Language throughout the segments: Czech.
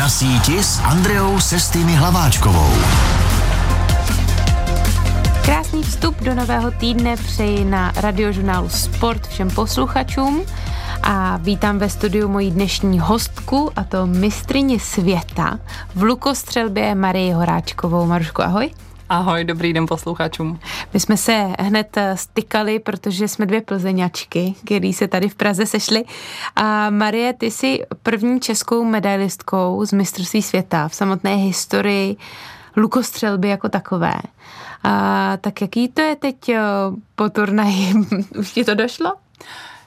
Na síti s Andreou Sestými Hlaváčkovou. Krásný vstup do nového týdne přeji na radiožurnálu Sport všem posluchačům a vítám ve studiu moji dnešní hostku a to mistrině světa v lukostřelbě Marii Horáčkovou. Maruško, ahoj. Ahoj, dobrý den posluchačům. My jsme se hned eh, stykali, protože jsme dvě plzeňačky, které se tady v Praze sešly. A Marie, ty jsi první českou medailistkou z mistrovství světa v samotné historii lukostřelby jako takové. A, tak jaký to je teď eh, po turnaji? Už ti to došlo?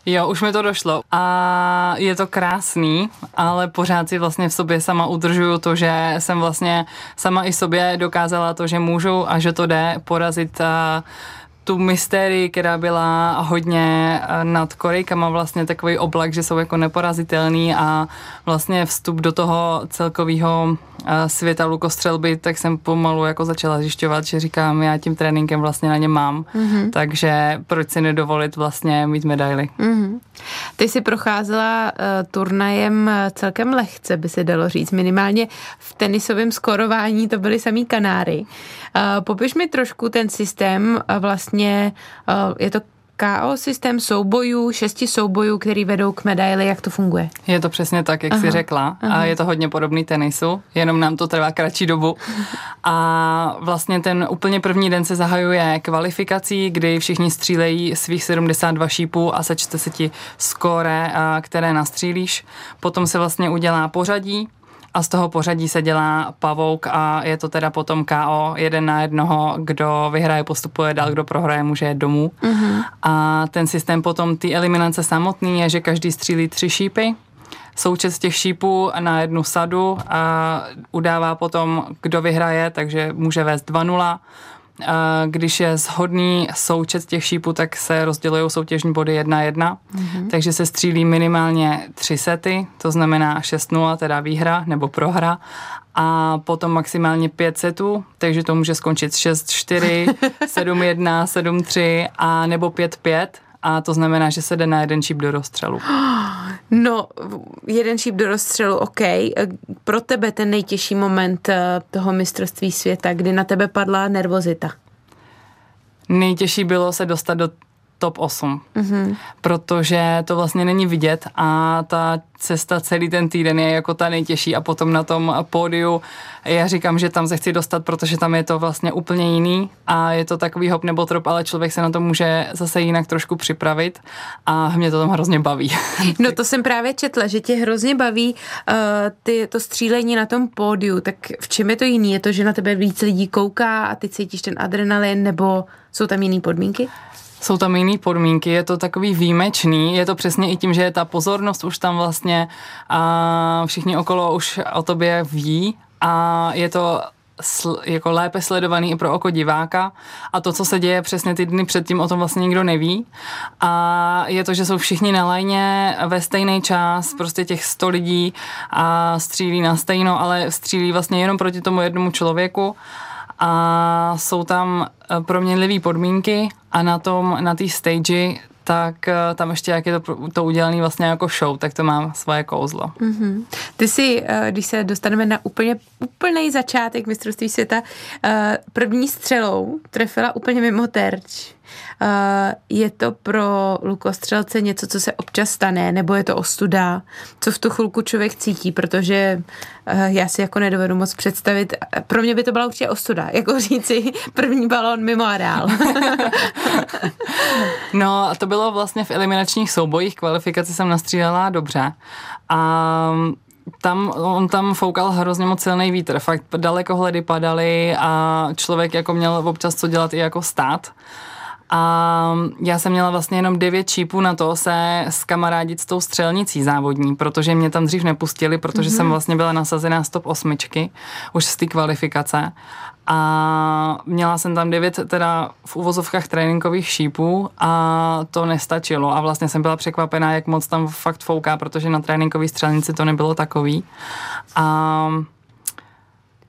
Jo, už mi to došlo. A je to krásný, ale pořád si vlastně v sobě sama udržuju to, že jsem vlastně sama i sobě dokázala to, že můžu a že to jde porazit uh, tu mystérii, která byla hodně eh, nad Korejkama, vlastně takový oblak, že jsou jako neporazitelný a vlastně vstup do toho celkového eh, světa lukostřelby, tak jsem pomalu jako začala zjišťovat, že říkám, já tím tréninkem vlastně na ně mám, mm-hmm. takže proč si nedovolit vlastně mít medaily. Mm-hmm. Ty jsi procházela uh, turnajem celkem lehce, by se dalo říct. Minimálně v tenisovém skorování to byly samý Kanáry. Uh, popiš mi trošku ten systém uh, vlastně vlastně je to KO systém soubojů, šesti soubojů, který vedou k medaili, jak to funguje? Je to přesně tak, jak aha, jsi řekla. Aha. A je to hodně podobný tenisu, jenom nám to trvá kratší dobu. A vlastně ten úplně první den se zahajuje kvalifikací, kdy všichni střílejí svých 72 šípů a sečte se ti skóre, které nastřílíš. Potom se vlastně udělá pořadí, a z toho pořadí se dělá pavouk a je to teda potom KO jeden na jednoho, kdo vyhraje, postupuje dál, kdo prohraje, může jít domů. Uh-huh. A ten systém potom, ty eliminace samotný je, že každý střílí tři šípy, součet z těch šípů na jednu sadu a udává potom, kdo vyhraje, takže může vést 2-0 když je shodný součet těch šípů, tak se rozdělují soutěžní body 1-1, mm-hmm. takže se střílí minimálně tři sety, to znamená 6-0, teda výhra nebo prohra, a potom maximálně pět setů, takže to může skončit 6-4, 7-1, 7-3 a nebo 5-5 a to znamená, že se jde na jeden šíp do rozstřelu. No, jeden šíp do rozstřelu, OK. Pro tebe ten nejtěžší moment eh, toho mistrovství světa, kdy na tebe padla nervozita? Nejtěžší bylo se dostat do top 8, mm-hmm. protože to vlastně není vidět a ta cesta celý ten týden je jako ta nejtěžší a potom na tom pódiu já říkám, že tam se chci dostat, protože tam je to vlastně úplně jiný a je to takový hop nebo trop, ale člověk se na to může zase jinak trošku připravit a mě to tam hrozně baví. No to jsem právě četla, že tě hrozně baví uh, ty, to střílení na tom pódiu, tak v čem je to jiný? Je to, že na tebe víc lidí kouká a ty cítíš ten adrenalin nebo jsou tam jiné podmínky? Jsou tam jiné podmínky, je to takový výjimečný, je to přesně i tím, že je ta pozornost už tam vlastně a všichni okolo už o tobě ví a je to sl, jako lépe sledovaný i pro oko diváka a to, co se děje přesně ty dny předtím, o tom vlastně nikdo neví. A je to, že jsou všichni na lajně ve stejný čas, prostě těch 100 lidí a střílí na stejno, ale střílí vlastně jenom proti tomu jednomu člověku a jsou tam eh, proměnlivé podmínky a na tom, na té stage tak eh, tam ještě jak je to, to udělané vlastně jako show, tak to má svoje kouzlo. Mm-hmm. Ty si, eh, když se dostaneme na úplně úplný začátek mistrovství světa, první střelou trefila úplně mimo terč. Eh, je to pro lukostřelce něco, co se občas stane, nebo je to ostuda, co v tu chvilku člověk cítí, protože eh, já si jako nedovedu moc představit, pro mě by to byla určitě ostuda, jako říci první balon mimo areál. no a to bylo vlastně v eliminačních soubojích, kvalifikaci jsem nastřílela dobře a tam, on tam foukal hrozně moc silný vítr, fakt dalekohledy padaly a člověk jako měl občas co dělat i jako stát. A já jsem měla vlastně jenom devět čípů na to se skamarádit s tou střelnicí závodní, protože mě tam dřív nepustili, protože mm-hmm. jsem vlastně byla nasazená stop osmičky už z té kvalifikace. A měla jsem tam devět teda v uvozovkách tréninkových šípů a to nestačilo. A vlastně jsem byla překvapená, jak moc tam fakt fouká, protože na tréninkové střelnici to nebylo takový. A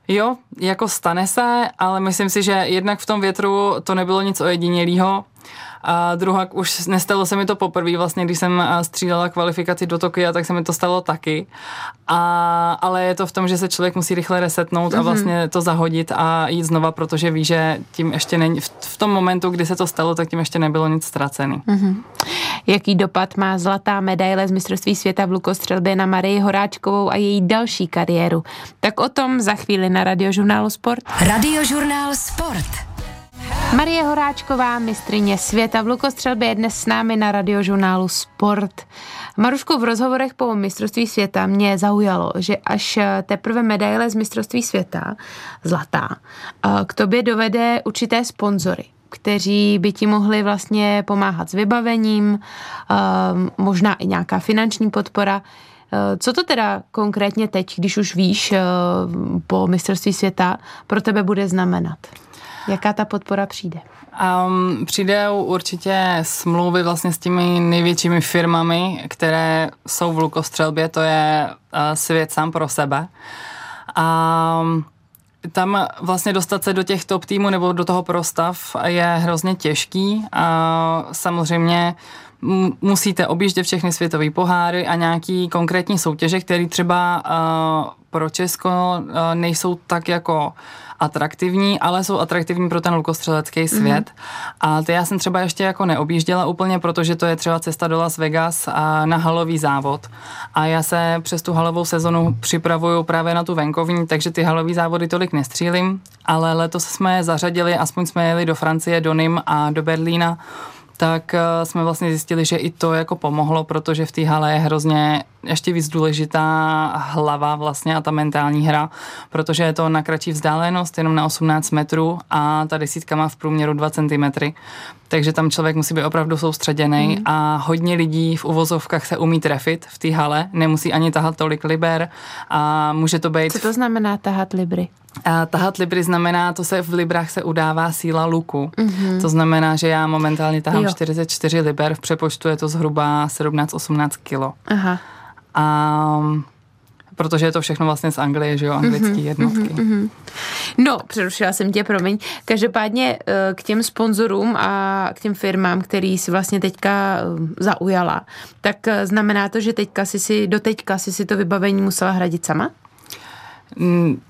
Jo, jako stane se, ale myslím si, že jednak v tom větru to nebylo nic ojedinělého A druhá, už nestalo se mi to poprvé, vlastně když jsem střídala kvalifikaci do Tokia, tak se mi to stalo taky. A, ale je to v tom, že se člověk musí rychle resetnout mm-hmm. a mhm. vlastně to zahodit a jít znova, protože ví, že tím ještě není, v, v tom momentu, kdy se to stalo, tak tím ještě nebylo nic ztracený. Mm-hmm. Jaký dopad má zlatá medaile z mistrovství světa v lukostřelbě na Marii Horáčkovou a její další kariéru? Tak o tom za chvíli na radiožurnálu Sport. Radiožurnál Sport. Marie Horáčková, mistrině světa v lukostřelbě, je dnes s námi na radiožurnálu Sport. Marušku, v rozhovorech po mistrovství světa mě zaujalo, že až teprve medaile z mistrovství světa, zlatá, k tobě dovede určité sponzory kteří by ti mohli vlastně pomáhat s vybavením, možná i nějaká finanční podpora. Co to teda konkrétně teď, když už víš po mistrovství světa, pro tebe bude znamenat? Jaká ta podpora přijde? Um, přijde určitě smlouvy vlastně s těmi největšími firmami, které jsou v lukostřelbě, to je uh, svět sám pro sebe. A um, tam vlastně dostat se do těch top týmů nebo do toho prostav je hrozně těžký a samozřejmě musíte objíždět všechny světové poháry a nějaký konkrétní soutěže, které třeba uh, pro Česko uh, nejsou tak jako atraktivní, ale jsou atraktivní pro ten lukostřelecký mhm. svět. Mm-hmm. A ty já jsem třeba ještě jako neobjížděla úplně, protože to je třeba cesta do Las Vegas a na halový závod. A já se přes tu halovou sezonu připravuju právě na tu venkovní, takže ty halový závody tolik nestřílím, ale letos jsme je zařadili, aspoň jsme jeli do Francie, do Nim a do Berlína tak eh, jsme vlastně zjistili, že i to jako pomohlo, protože v té hale je hrozně ještě víc důležitá hlava vlastně a ta mentální hra, protože je to na kratší vzdálenost, jenom na 18 metrů a ta desítka má v průměru 2 cm. Takže tam člověk musí být opravdu soustředěný mm. a hodně lidí v uvozovkách se umí trefit v té hale, nemusí ani tahat tolik liber a může to být... Co to znamená tahat libry? A tahat libry znamená, to se v librách se udává síla luku. Mm-hmm. To znamená, že já momentálně tahám jo. 44 liber, v přepočtu je to zhruba 17-18 kilo. Aha. A protože je to všechno vlastně z Anglie, že jo, anglické mm-hmm, jednotky. Mm-hmm. No, přerušila jsem tě, promiň. Každopádně eh, k těm sponzorům a k těm firmám, který si vlastně teďka eh, zaujala, tak eh, znamená to, že teďka si si, do teďka si si to vybavení musela hradit sama?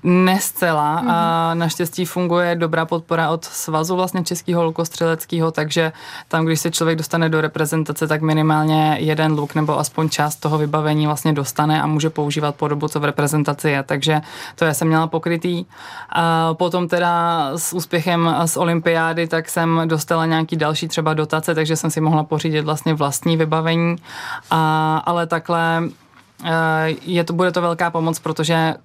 Ne zcela mm-hmm. a naštěstí funguje dobrá podpora od svazu vlastně českého lukostřeleckého, takže tam, když se člověk dostane do reprezentace, tak minimálně jeden luk nebo aspoň část toho vybavení vlastně dostane a může používat po dobu, co v reprezentaci je. Takže to já jsem měla pokrytý. A potom teda s úspěchem z olympiády, tak jsem dostala nějaký další třeba dotace, takže jsem si mohla pořídit vlastně vlastní vybavení. A, ale takhle eh, je to, bude to velká pomoc, protože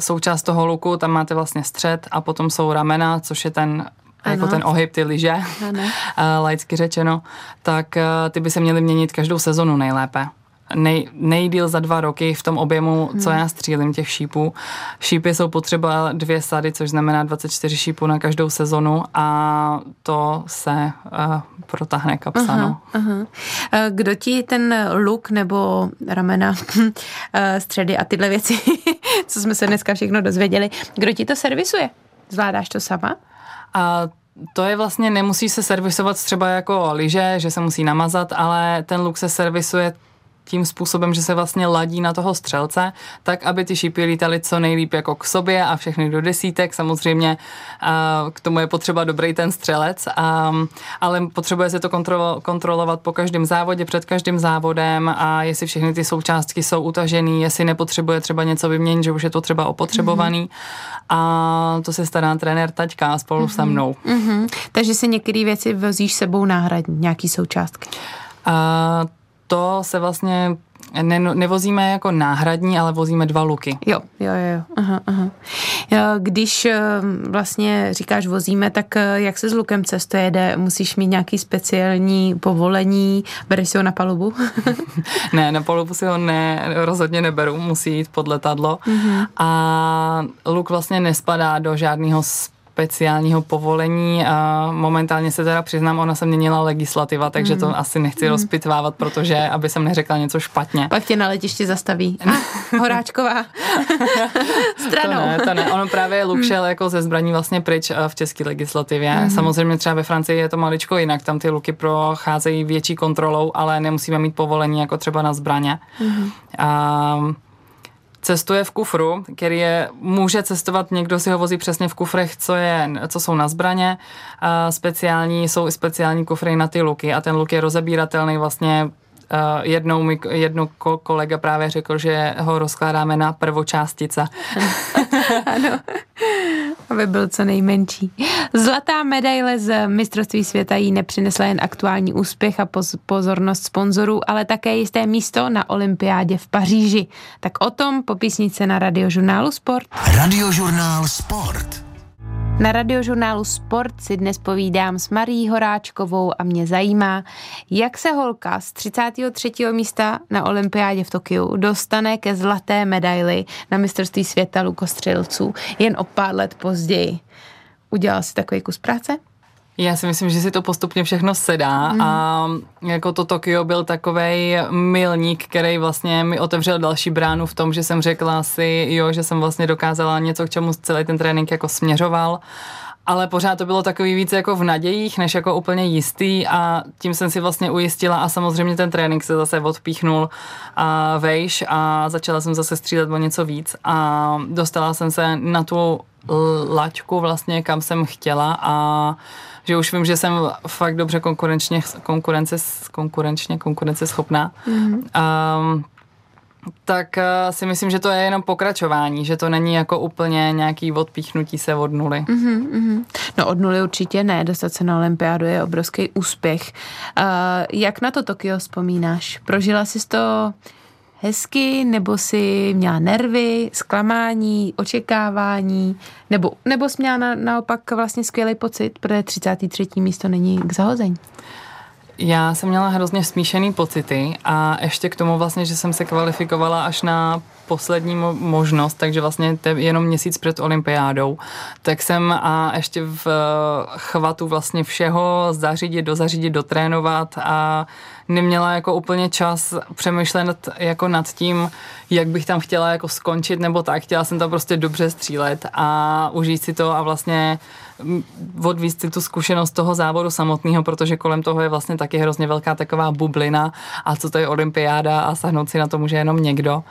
součást toho luku, tam máte vlastně střed a potom jsou ramena, což je ten ano. jako ten ohyb, ty lyže, laicky řečeno, tak ty by se měly měnit každou sezonu nejlépe nej, nejdíl za dva roky v tom objemu, hmm. co já střílím těch šípů. Šípy jsou potřeba dvě sady, což znamená 24 šípů na každou sezonu a to se uh, protáhne kapsa. Aha, no. aha. Eh, kdo ti ten luk nebo ramena, eh, středy a tyhle věci, co jsme se dneska všechno dozvěděli, kdo ti to servisuje? Zvládáš to sama? A to je vlastně, nemusí se servisovat třeba jako lyže, že se musí namazat, ale ten luk se servisuje tím způsobem, že se vlastně ladí na toho střelce, tak aby ty šípy lítaly co nejlíp jako k sobě a všechny do desítek. Samozřejmě k tomu je potřeba dobrý ten střelec, ale potřebuje se to kontrolovat po každém závodě, před každým závodem a jestli všechny ty součástky jsou utažený, jestli nepotřebuje třeba něco vyměnit, že už je to třeba opotřebovaný. Mm-hmm. A to se stará trenér Taťka spolu mm-hmm. se mnou. Mm-hmm. Takže si některé věci vozíš sebou náhradní, nějaký součástky? A to se vlastně ne, nevozíme jako náhradní, ale vozíme dva luky. Jo, jo, jo. Aha, aha. Když eh, vlastně říkáš vozíme, tak eh, jak se s lukem cestuje? Jde, musíš mít nějaký speciální povolení, bereš si ho na palubu? ne, na palubu si ho ne, rozhodně neberu, musí jít pod letadlo. Mm-hmm. A luk vlastně nespadá do žádného speciálního povolení. A momentálně se teda přiznám, ona se měnila legislativa, takže to mm. asi nechci mm. rozpitvávat, protože aby jsem neřekla něco špatně. Pak tě na letišti zastaví. Ah, Horáčková. stranou. To ne, to ne. Ono právě Luk šel jako ze zbraní vlastně pryč v české legislativě. Mm-hmm. Samozřejmě třeba ve Francii je to maličko jinak, tam ty luky procházejí větší kontrolou, ale nemusíme mít povolení jako třeba na zbraně. Mm-hmm. A, cestuje v kufru, který je, může cestovat, někdo si ho vozí přesně v kufrech, co, je, co jsou na zbraně, a speciální, jsou i speciální kufry na ty luky a ten luk je rozebíratelný vlastně Uh, jednou mi jednou kolega právě řekl, že ho rozkládáme na prvočástice. ano, aby byl co nejmenší. Zlatá medaile z mistrovství světa jí nepřinesla jen aktuální úspěch a pozornost sponzorů, ale také jisté místo na olympiádě v Paříži. Tak o tom po písnice na radiožurnálu Sport. Radiožurnál Sport. Na radiožurnálu Sport si dnes povídám s Marí Horáčkovou a mě zajímá, jak se holka z 33. místa na olympiádě v Tokiu dostane ke zlaté medaili na mistrovství světa lukostřelců jen o pár let později. Udělal si takový kus práce? Já si myslím, že si to postupně všechno sedá mm. a jako to Tokio byl takový milník, který vlastně mi otevřel další bránu v tom, že jsem řekla si, jo, že jsem vlastně dokázala něco, k čemu celý ten trénink jako směřoval ale pořád to bylo takový víc jako v nadějích, než jako úplně jistý a tím jsem si vlastně ujistila a samozřejmě ten trénink se zase odpíchnul a vejš a začala jsem zase střílet o něco víc a dostala jsem se na tu laťku vlastně, kam jsem chtěla a že už vím, že jsem fakt dobře konkurenčně, konkurence, konkurenčně, konkurence schopná. Mm-hmm. Um, tak uh, si myslím, že to je jenom pokračování, že to není jako úplně nějaký odpíchnutí se od nuly. Mm-hmm, No od nuly určitě ne, dostat se na olympiádu je obrovský úspěch. Uh, jak na to Tokio vzpomínáš? Prožila jsi to hezky, nebo si měla nervy, zklamání, očekávání, nebo, nebo jsi měla na, naopak vlastně skvělý pocit, protože 33. místo není k zahození? Já jsem měla hrozně smíšený pocity a ještě k tomu vlastně, že jsem se kvalifikovala až na poslední možnost, takže vlastně te, jenom měsíc před olympiádou, tak jsem a ještě v chvatu vlastně všeho zařídit, dozařídit, dotrénovat a neměla jako úplně čas přemýšlet jako nad tím, jak bych tam chtěla jako skončit nebo tak. Chtěla jsem tam prostě dobře střílet a užít si to a vlastně odvíct si tu zkušenost toho závodu samotného, protože kolem toho je vlastně taky hrozně velká taková bublina a co to je olympiáda a sahnout si na to může jenom někdo.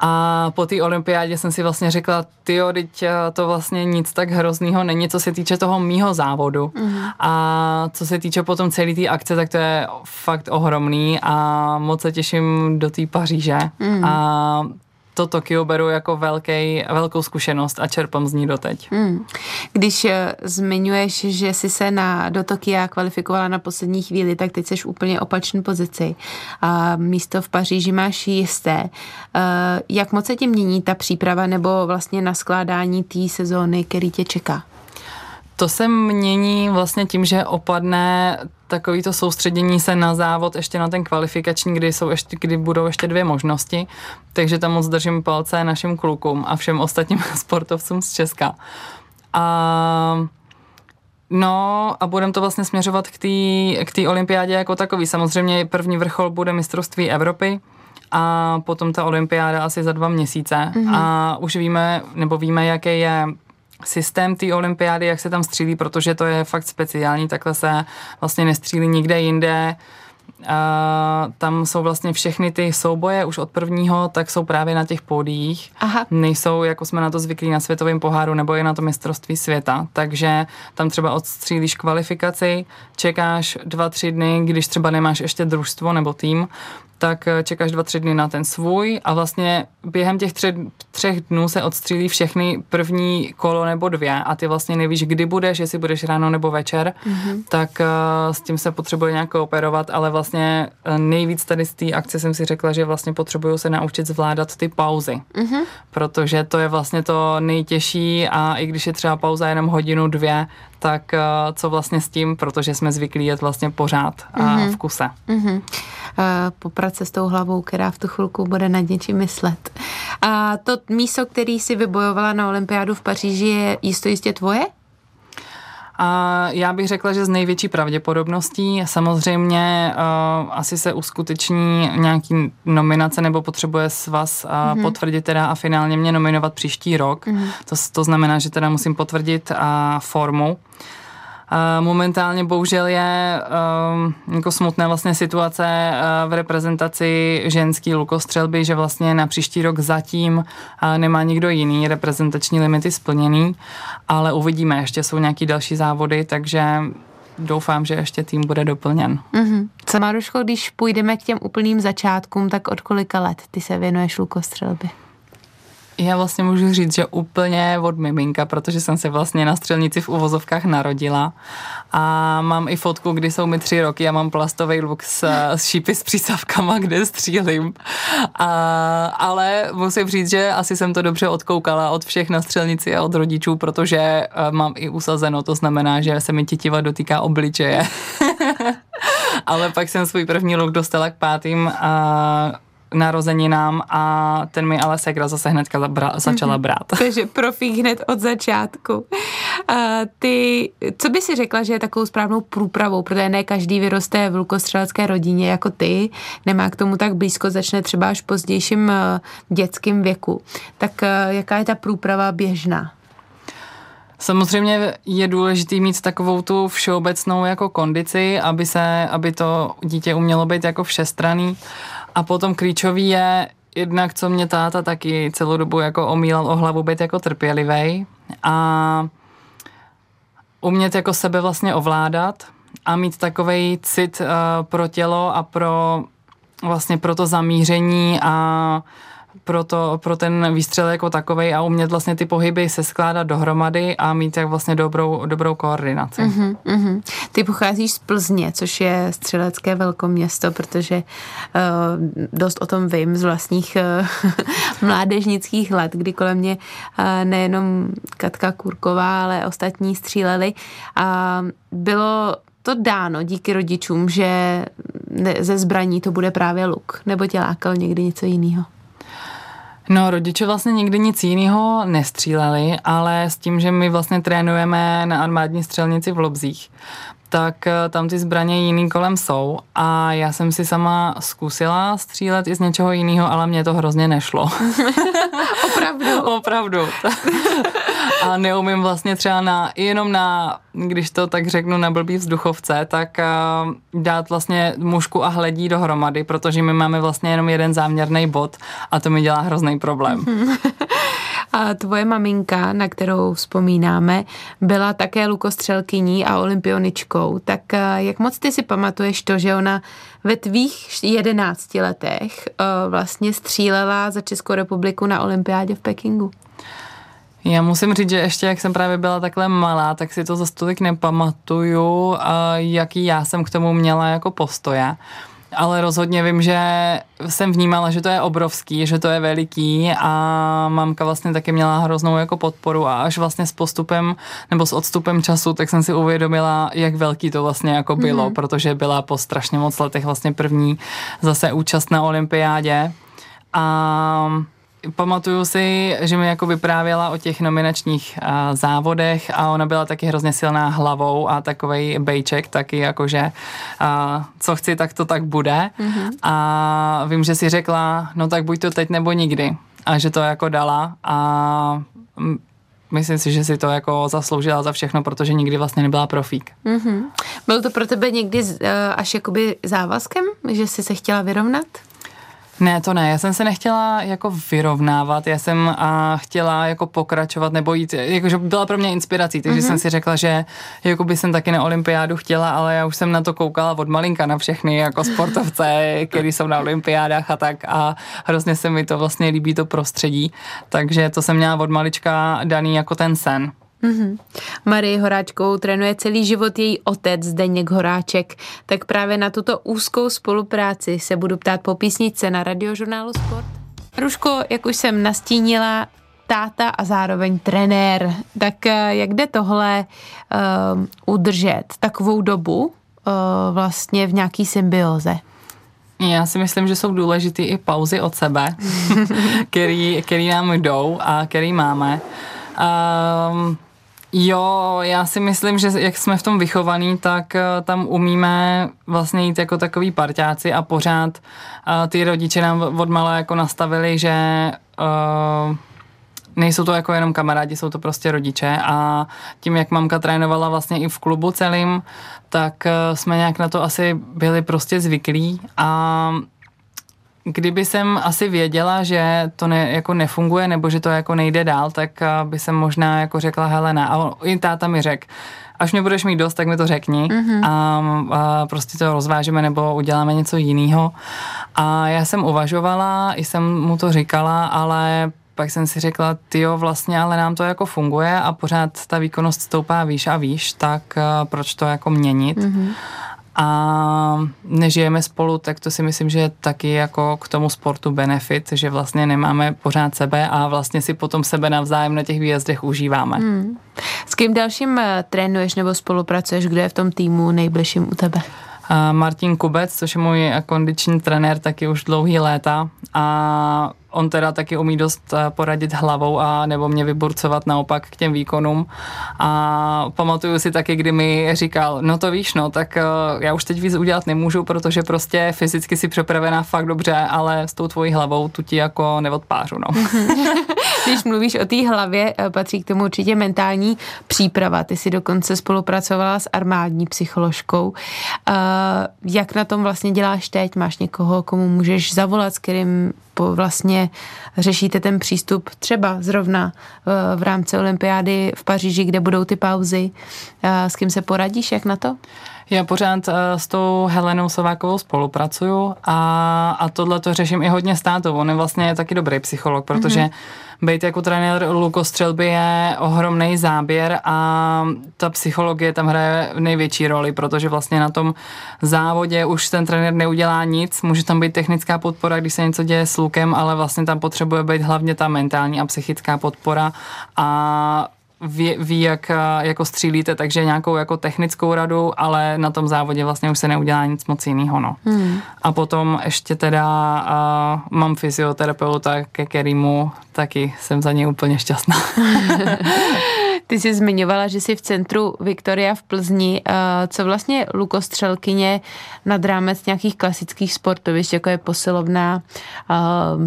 A po té olympiádě jsem si vlastně řekla, ty teď eh, to vlastně nic tak hroznýho není, co se týče toho mýho závodu. Mm. A co se týče potom celé té akce, tak to je fakt ohromný a moc se těším do té Paříže. Mm. A to Tokio beru jako velký, velkou zkušenost a čerpám z ní doteď. Hmm. Když eh, zmiňuješ, že jsi se na, do Tokia kvalifikovala na poslední chvíli, tak teď jsi úplně opačné pozici. A místo v Paříži máš jisté. Eh, jak moc se ti mění ta příprava nebo vlastně na skládání té sezóny, který tě čeká? To se mění vlastně tím, že opadne takový to soustředění se na závod ještě na ten kvalifikační, kdy, jsou ještě, kdy budou ještě dvě možnosti, takže tam moc držím palce našim klukům a všem ostatním sportovcům z Česka. A No a budeme to vlastně směřovat k té k olympiádě jako takový. Samozřejmě první vrchol bude mistrovství Evropy a potom ta olympiáda asi za dva měsíce. Mm-hmm. A už víme, nebo víme, jaký je systém té olympiády, jak se tam střílí, protože to je fakt speciální, takhle se vlastně nestřílí nikde jinde. A tam jsou vlastně všechny ty souboje už od prvního, tak jsou právě na těch pódiích. Aha. Nejsou, jako jsme na to zvyklí na světovém poháru nebo je na to mistrovství světa. Takže tam třeba odstřílíš kvalifikaci, čekáš dva, tři dny, když třeba nemáš ještě družstvo nebo tým, tak eh, čekáš dva, tři dny na ten svůj a vlastně během těch tři, třech dnů se odstřílí všechny první kolo nebo dvě a ty vlastně nevíš, kdy budeš, jestli budeš ráno nebo večer, mm-hmm. tak uh, s tím se potřebuje nějak operovat, ale vlastně uh, nejvíc tady z té akce jsem si řekla, že vlastně potřebuju se naučit zvládat ty pauzy, mm-hmm. protože to je vlastně to nejtěžší a i když je třeba pauza jenom hodinu, dvě, tak uh, co vlastně s tím, protože jsme zvyklí jet vlastně pořád a mm-hmm. v kuse. Mm-hmm. Uh, poprat se s tou hlavou, která v tu chvilku bude nad něčím myslet. A to místo, který si vybojovala na olympiádu v Paříži, je jisto jistě tvoje? A já bych řekla, že z největší pravděpodobností samozřejmě uh, asi se uskuteční nějaký nominace nebo potřebuje s vás uh, mm-hmm. potvrdit teda a finálně mě nominovat příští rok. Mm-hmm. To, to znamená, že teda musím potvrdit uh, formu. Momentálně bohužel je um, jako smutné vlastně situace uh, v reprezentaci ženský lukostřelby, že vlastně na příští rok zatím uh, nemá nikdo jiný reprezentační limity splněný, ale uvidíme, ještě jsou nějaký další závody, takže doufám, že ještě tým bude doplněn. Mm-hmm. Co Maruško, když půjdeme k těm úplným začátkům, tak od kolika let ty se věnuješ lukostřelby? Já vlastně můžu říct, že úplně od miminka, protože jsem se vlastně na střelnici v uvozovkách narodila a mám i fotku, kdy jsou mi tři roky a mám plastový luk s, s šípy s přísavkama, kde střílím. A, ale musím říct, že asi jsem to dobře odkoukala od všech na střelnici a od rodičů, protože eh, mám i usazeno, to znamená, že se mi tětiva dotýká obličeje. ale pak jsem svůj první luk dostala k pátým a narozeninám a ten mi ale segra zase hnedka zabra- začala mhm. brát. Takže profík hned od začátku. A ty, co by si řekla, že je takovou správnou průpravou, protože ne každý vyroste v lukostřelecké rodině jako ty, nemá k tomu tak blízko, začne třeba až v pozdějším eh, dětském věku. Tak eh, jaká je ta průprava běžná? Samozřejmě je důležité mít takovou tu všeobecnou jako kondici, aby se, aby to dítě umělo být jako všestraný. A potom klíčový je jednak, co mě táta taky celou dobu jako omílal o hlavu, být jako trpělivý a umět jako sebe vlastně ovládat a mít takový cit uh, pro tělo a pro vlastně pro to zamíření a pro, to, pro ten výstřel jako takový a umět vlastně ty pohyby se skládat dohromady a mít jak vlastně dobrou, dobrou koordinaci. Uh-huh, uh-huh. Ty pocházíš z Plzně, což je střelecké velkoměsto, protože uh, dost o tom vím z vlastních uh, mládežnických let, kdy kolem mě uh, nejenom Katka Kurková, ale ostatní stříleli a bylo to dáno díky rodičům, že ze zbraní to bude právě luk, nebo tě lákal někdy něco jiného? No, rodiče vlastně nikdy nic jiného nestříleli, ale s tím, že my vlastně trénujeme na armádní střelnici v Lobzích, tak eh, tam ty zbraně jiný kolem jsou a já jsem si sama zkusila střílet i z něčeho jiného, ale mě to hrozně nešlo. Opravdu? Opravdu. a neumím vlastně třeba na, jenom na, když to tak řeknu, na blbý vzduchovce, tak uh, dát vlastně mušku a hledí dohromady, protože my máme vlastně jenom jeden záměrný bod a to mi dělá hrozný problém. A tvoje maminka, na kterou vzpomínáme, byla také lukostřelkyní a olympioničkou. Tak eh, jak moc ty si pamatuješ to, že ona ve tvých jedenácti letech eh, vlastně střílela za Českou republiku na olympiádě v Pekingu? Já musím říct, že ještě jak jsem právě byla takhle malá, tak si to za tolik nepamatuju, jaký já jsem k tomu měla jako postoje ale rozhodně vím, že jsem vnímala, že to je obrovský, že to je veliký a mamka vlastně taky měla hroznou jako podporu a až vlastně s postupem nebo s odstupem času, tak jsem si uvědomila, jak velký to vlastně jako bylo, mm-hmm. protože byla po strašně moc letech vlastně první zase účast na olympiádě a pamatuju si, že mi jako vyprávěla o těch nominačních a, závodech a ona byla taky hrozně silná hlavou a takovej bejček taky jakože a, co chci, tak to tak bude. Mm-hmm. A vím, že si řekla, no tak buď to teď nebo nikdy. A že to jako dala a myslím si, že si to jako zasloužila za všechno, protože nikdy vlastně nebyla profík. Mm-hmm. Byl to pro tebe někdy uh, až jakoby závazkem, že jsi se chtěla vyrovnat? Ne, to ne. Já jsem se nechtěla jako vyrovnávat, já jsem a chtěla jako pokračovat nebo jít, jakože byla pro mě inspirací, takže mm-hmm. jsem si řekla, že jako by jsem taky na olympiádu chtěla, ale já už jsem na to koukala od malinka na všechny jako sportovce, kteří jsou na olympiádách a tak a hrozně se mi to vlastně líbí to prostředí, takže to jsem měla od malička daný jako ten sen. Mm-hmm. Marii Horáčkou trénuje celý život její otec Zdeněk Horáček, tak právě na tuto úzkou spolupráci se budu ptát po písničce na radiožurnálu Sport. Ruško, jak už jsem nastínila, táta a zároveň trenér, tak eh, jak jde tohle uh, udržet takovou dobu uh, vlastně v nějaký symbioze? Já si myslím, že jsou důležité i pauzy od sebe, který, který nám jdou a který máme. Um, Jo, já si myslím, že jak jsme v tom vychovaní, tak uh, tam umíme vlastně jít jako takový parťáci a pořád uh, ty rodiče nám od malé jako nastavili, že uh, nejsou to jako jenom kamarádi, jsou to prostě rodiče a tím, jak mamka trénovala vlastně i v klubu celým, tak jsme nějak na to asi byli prostě zvyklí a kdyby jsem asi věděla, že to ne, jako nefunguje nebo že to jako nejde dál, tak by jsem možná jako řekla Helena. A i táta mi řekl, až mě budeš mít dost, tak mi to řekni mm-hmm. a, a prostě to rozvážeme nebo uděláme něco jiného. A já jsem uvažovala, i jsem mu to říkala, ale pak jsem si řekla, ty jo, vlastně, ale nám to jako funguje a pořád ta výkonnost stoupá výš a výš, tak proč to jako měnit? Mm-hmm a nežijeme spolu, tak to si myslím, že je taky jako k tomu sportu benefit, že vlastně nemáme pořád sebe a vlastně si potom sebe navzájem na těch výjezdech užíváme. Hmm. S kým dalším eh, trénuješ nebo spolupracuješ, kdo je v tom týmu nejbližším u tebe? Martin Kubec, což je můj kondiční trenér taky už dlouhý léta a on teda taky umí dost eh, poradit hlavou a nebo mě vyburcovat naopak k těm výkonům. A pamatuju si taky, kdy mi říkal, no to víš, no, tak uh, já už teď víc udělat nemůžu, protože prostě fyzicky si připravená fakt dobře, ale s tou tvojí hlavou tu ti jako neodpářu, no. Když mluvíš o té hlavě, eh, patří k tomu určitě mentální příprava. Ty jsi dokonce spolupracovala s armádní psycholožkou. Uh, jak na tom vlastně děláš teď? Máš někoho, komu můžeš zavolat, s kterým vlastně řešíte ten přístup třeba zrovna eh, v rámci olympiády v Paříži, kde budou ty pauzy. S kým se poradíš, jak na to? Já pořád s tou Helenou Sovákovou spolupracuju a, a tohle to řeším i hodně s tátou. On je vlastně taky dobrý psycholog, protože mm-hmm být jako trenér lukostřelby je ohromný záběr a ta psychologie tam hraje největší roli, protože vlastně na tom závodě už ten trenér neudělá nic, může tam být technická podpora, když se něco děje s lukem, ale vlastně tam potřebuje být hlavně ta mentální a psychická podpora a ví, ví jak jako střílíte, takže nějakou jako technickou radu, ale na tom závodě vlastně už se neudělá nic moc jiného. No. Hmm. A potom ještě teda uh, mám fyzioterapeuta, ke kterému taky jsem za něj úplně šťastná. Ty jsi zmiňovala, že jsi v centru Viktoria v Plzni. Co vlastně lukostřelkyně nad rámec nějakých klasických sportovišť, jako je posilovná,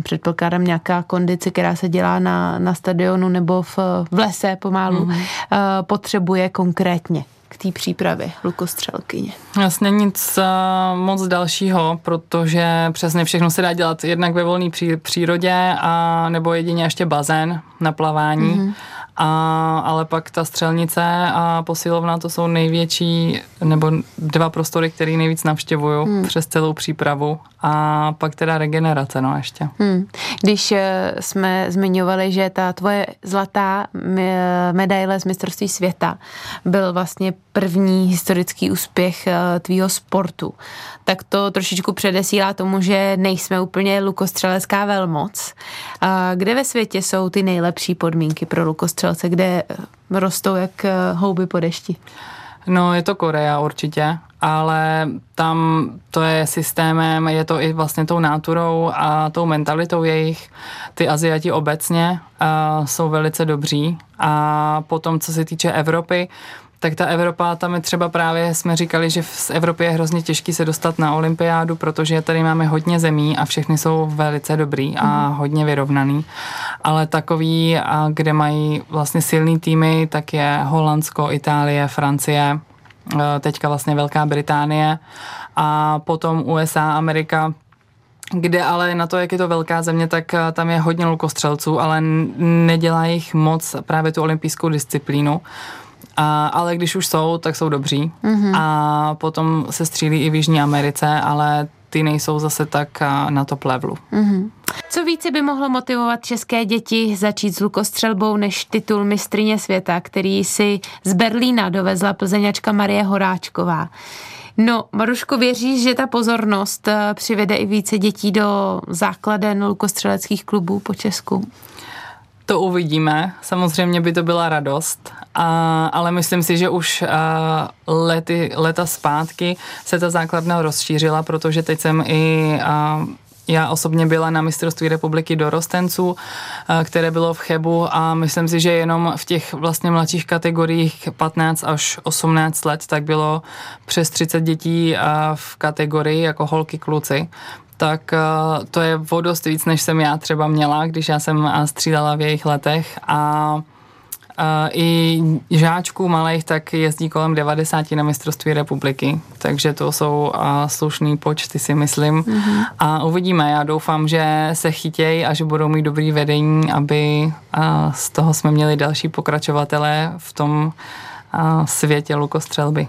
předpokládám nějaká kondice, která se dělá na, na stadionu nebo v, v lese pomalu, mm-hmm. potřebuje konkrétně? K té přípravě lukostřelkyně? Vlastně nic uh, moc dalšího, protože přesně všechno se dá dělat jednak ve volné pří, přírodě a nebo jedině ještě bazén na plavání. Mm-hmm. A, ale pak ta střelnice a posilovna to jsou největší, nebo dva prostory, které nejvíc navštěvuju hmm. přes celou přípravu. A pak teda regenerace, no ještě. Hmm. Když eh, jsme zmiňovali, že ta tvoje zlatá medaile z mistrovství světa byl vlastně první historický úspěch eh, tvýho sportu, tak to trošičku předesílá tomu, že nejsme úplně lukostřelecká velmoc. Kde ve světě jsou ty nejlepší podmínky pro lukostřelce, kde rostou jak eh, houby po dešti? No, je to Korea určitě, ale tam to je systémem, je to i vlastně tou náturou a tou mentalitou jejich. Ty Aziati obecně uh, jsou velice dobří a potom, co se týče Evropy, tak ta Evropa, tam je třeba právě, jsme říkali, že v Evropě je hrozně těžký se dostat na olympiádu, protože tady máme hodně zemí a všechny jsou velice dobrý a mm-hmm. hodně vyrovnaný. Ale takový, kde mají vlastně silný týmy, tak je Holandsko, Itálie, Francie, e, teďka vlastně Velká Británie a potom USA, Amerika, kde ale na to, jak je to velká země, tak e, tam je hodně lukostřelců, ale nedělá jich moc právě tu olympijskou disciplínu. A, ale když už jsou, tak jsou dobří. Mm-hmm. A potom se střílí i v Jižní Americe, ale ty nejsou zase tak na top levelu. Mm-hmm. Co více by mohlo motivovat české děti začít s lukostřelbou než titul mistrině světa, který si z Berlína dovezla plzeňačka Marie Horáčková? No, Maruško, věříš, že ta pozornost eh, přivede i více dětí do základen lukostřeleckých klubů po Česku? To uvidíme. Samozřejmě by to byla radost, a, ale myslím si, že už a, lety, leta zpátky se ta základna rozšířila, protože teď jsem i a, já osobně byla na mistrovství republiky dorostenců, které bylo v Chebu a myslím si, že jenom v těch vlastně mladších kategoriích 15 až 18 let, tak bylo přes 30 dětí v kategorii jako holky kluci tak to je o dost víc, než jsem já třeba měla, když já jsem střídala v jejich letech. A i žáčků malých tak jezdí kolem 90 na mistrovství republiky, takže to jsou slušný počty si myslím. Mm-hmm. a uvidíme, já doufám, že se chytějí a že budou mít dobrý vedení, aby z toho jsme měli další pokračovatele v tom světě lukostřelby.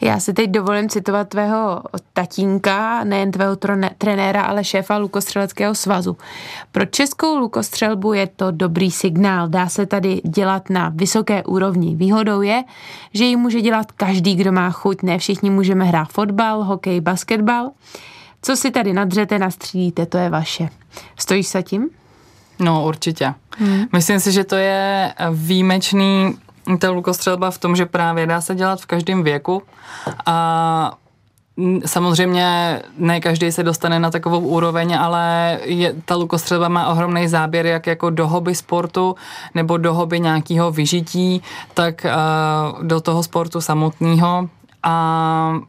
Já si teď dovolím citovat tvého tatínka, nejen tvého trenéra, ale šéfa lukostřeleckého svazu. Pro českou lukostřelbu je to dobrý signál. Dá se tady dělat na vysoké úrovni. Výhodou je, že ji může dělat každý, kdo má chuť. Ne všichni můžeme hrát fotbal, hokej, basketbal. Co si tady nadřete, nastřílíte, to je vaše. Stojíš se tím? No určitě. Hmm. Myslím si, že to je výjimečný ta lukostřelba v tom, že právě dá se dělat v každém věku a Samozřejmě ne každý se dostane na takovou úroveň, ale je, ta lukostřelba má ohromný záběr jak jako do hobby sportu nebo do hobby nějakého vyžití, tak uh, do toho sportu samotného. A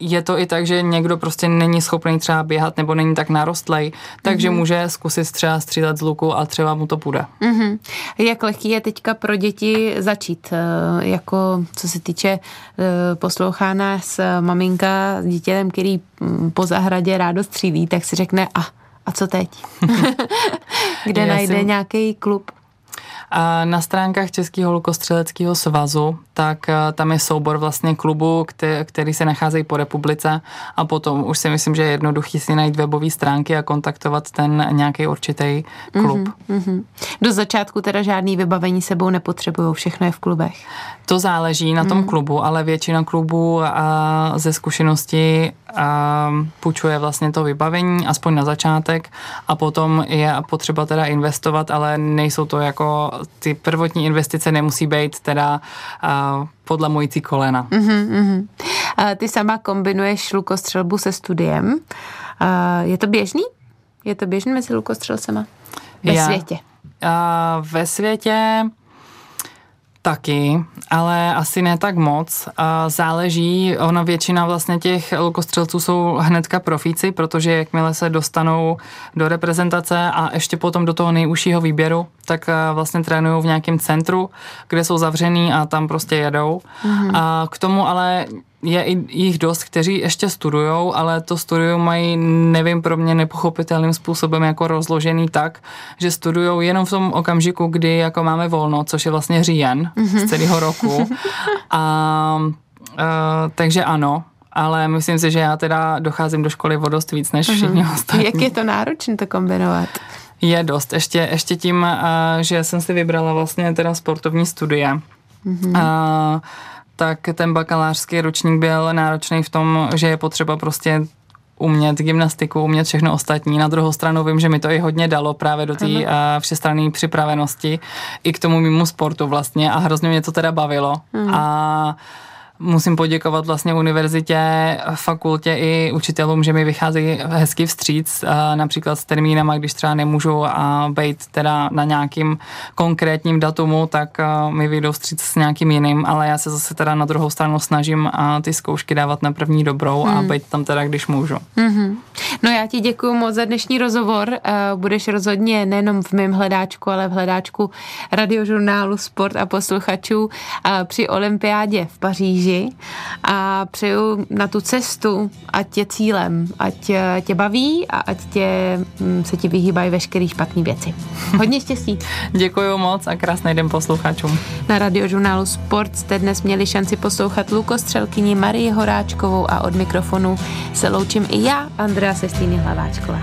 je to i tak, že někdo prostě není schopný třeba běhat nebo není tak narostlej, takže mm-hmm. může zkusit třeba střílet z luku a třeba mu to půjde. Mm-hmm. Jak lehký je teďka pro děti začít? Eh, jako co se týče eh, poslouchána s maminka s dítětem, který mm, po zahradě rádo střílí, tak si řekne a, a co teď? Kde najde nějaký klub? A na stránkách Českého lukostřeleckého svazu, tak eh, tam je soubor vlastně klubů, který se nacházejí po republice a potom už si myslím, že je jednoduchý si najít webové stránky a kontaktovat ten nějaký určitý klub. Mm-hmm, Do začátku teda žádný vybavení sebou nepotřebují, všechno je v klubech. To záleží na tom mm. klubu, ale většina klubů a ze zkušenosti půjčuje vlastně to vybavení, aspoň na začátek a potom je potřeba teda investovat, ale nejsou to jako ty prvotní investice nemusí být teda podle mojící kolena. Uh-huh, uh-huh. Uh, ty sama kombinuješ lukostřelbu se studiem. Uh, je to běžný? Je to běžný mezi lukostřelcema? Ve Já, světě? Uh, ve světě Taky, ale asi ne tak moc. Záleží, ona většina vlastně těch lukostřelců jsou hnedka profíci, protože jakmile se dostanou do reprezentace a ještě potom do toho nejužšího výběru, tak vlastně trénují v nějakém centru, kde jsou zavřený a tam prostě jedou. Mm-hmm. A k tomu ale je i jich dost, kteří ještě studují, ale to studium mají, nevím, pro mě nepochopitelným způsobem jako rozložený tak, že studují jenom v tom okamžiku, kdy jako máme volno, což je vlastně říjen mm-hmm. z celého roku. A uh, takže ano, ale myslím si, že já teda docházím do školy o dost víc než všichni uh-huh. ostatní. Jak je to náročné to kombinovat? Je dost. Ještě, ještě tím, uh, že jsem si vybrala vlastně teda sportovní studie. Uh-huh. Uh, tak ten bakalářský ročník byl náročný v tom, že je potřeba prostě umět gymnastiku, umět všechno ostatní. Na druhou stranu vím, že mi to i hodně dalo právě do té uh, všestranné připravenosti i k tomu mimo sportu vlastně a hrozně mě to teda bavilo. Uh-huh. A musím poděkovat vlastně univerzitě, fakultě i učitelům, že mi vycházejí hezky vstříc, například s termínama, když třeba nemůžu být teda na nějakým konkrétním datumu, tak mi vyjdou vstříc s nějakým jiným, ale já se zase teda na druhou stranu snažím ty zkoušky dávat na první dobrou hmm. a být tam teda, když můžu. Mm-hmm. No já ti děkuji moc za dnešní rozhovor. Budeš rozhodně nejenom v mém hledáčku, ale v hledáčku radiožurnálu Sport a posluchačů při olympiádě v Paříži Paříži a přeju na tu cestu, ať je cílem, ať eh, tě baví a ať tě, mm, se ti vyhýbají veškeré špatné věci. Hodně štěstí. Děkuji moc a krásný den posluchačům. Na radiožurnálu Sport jste dnes měli šanci poslouchat Lukostřelkyni Marii Horáčkovou a od mikrofonu se loučím i já, Andrea Sestýny Hlaváčková.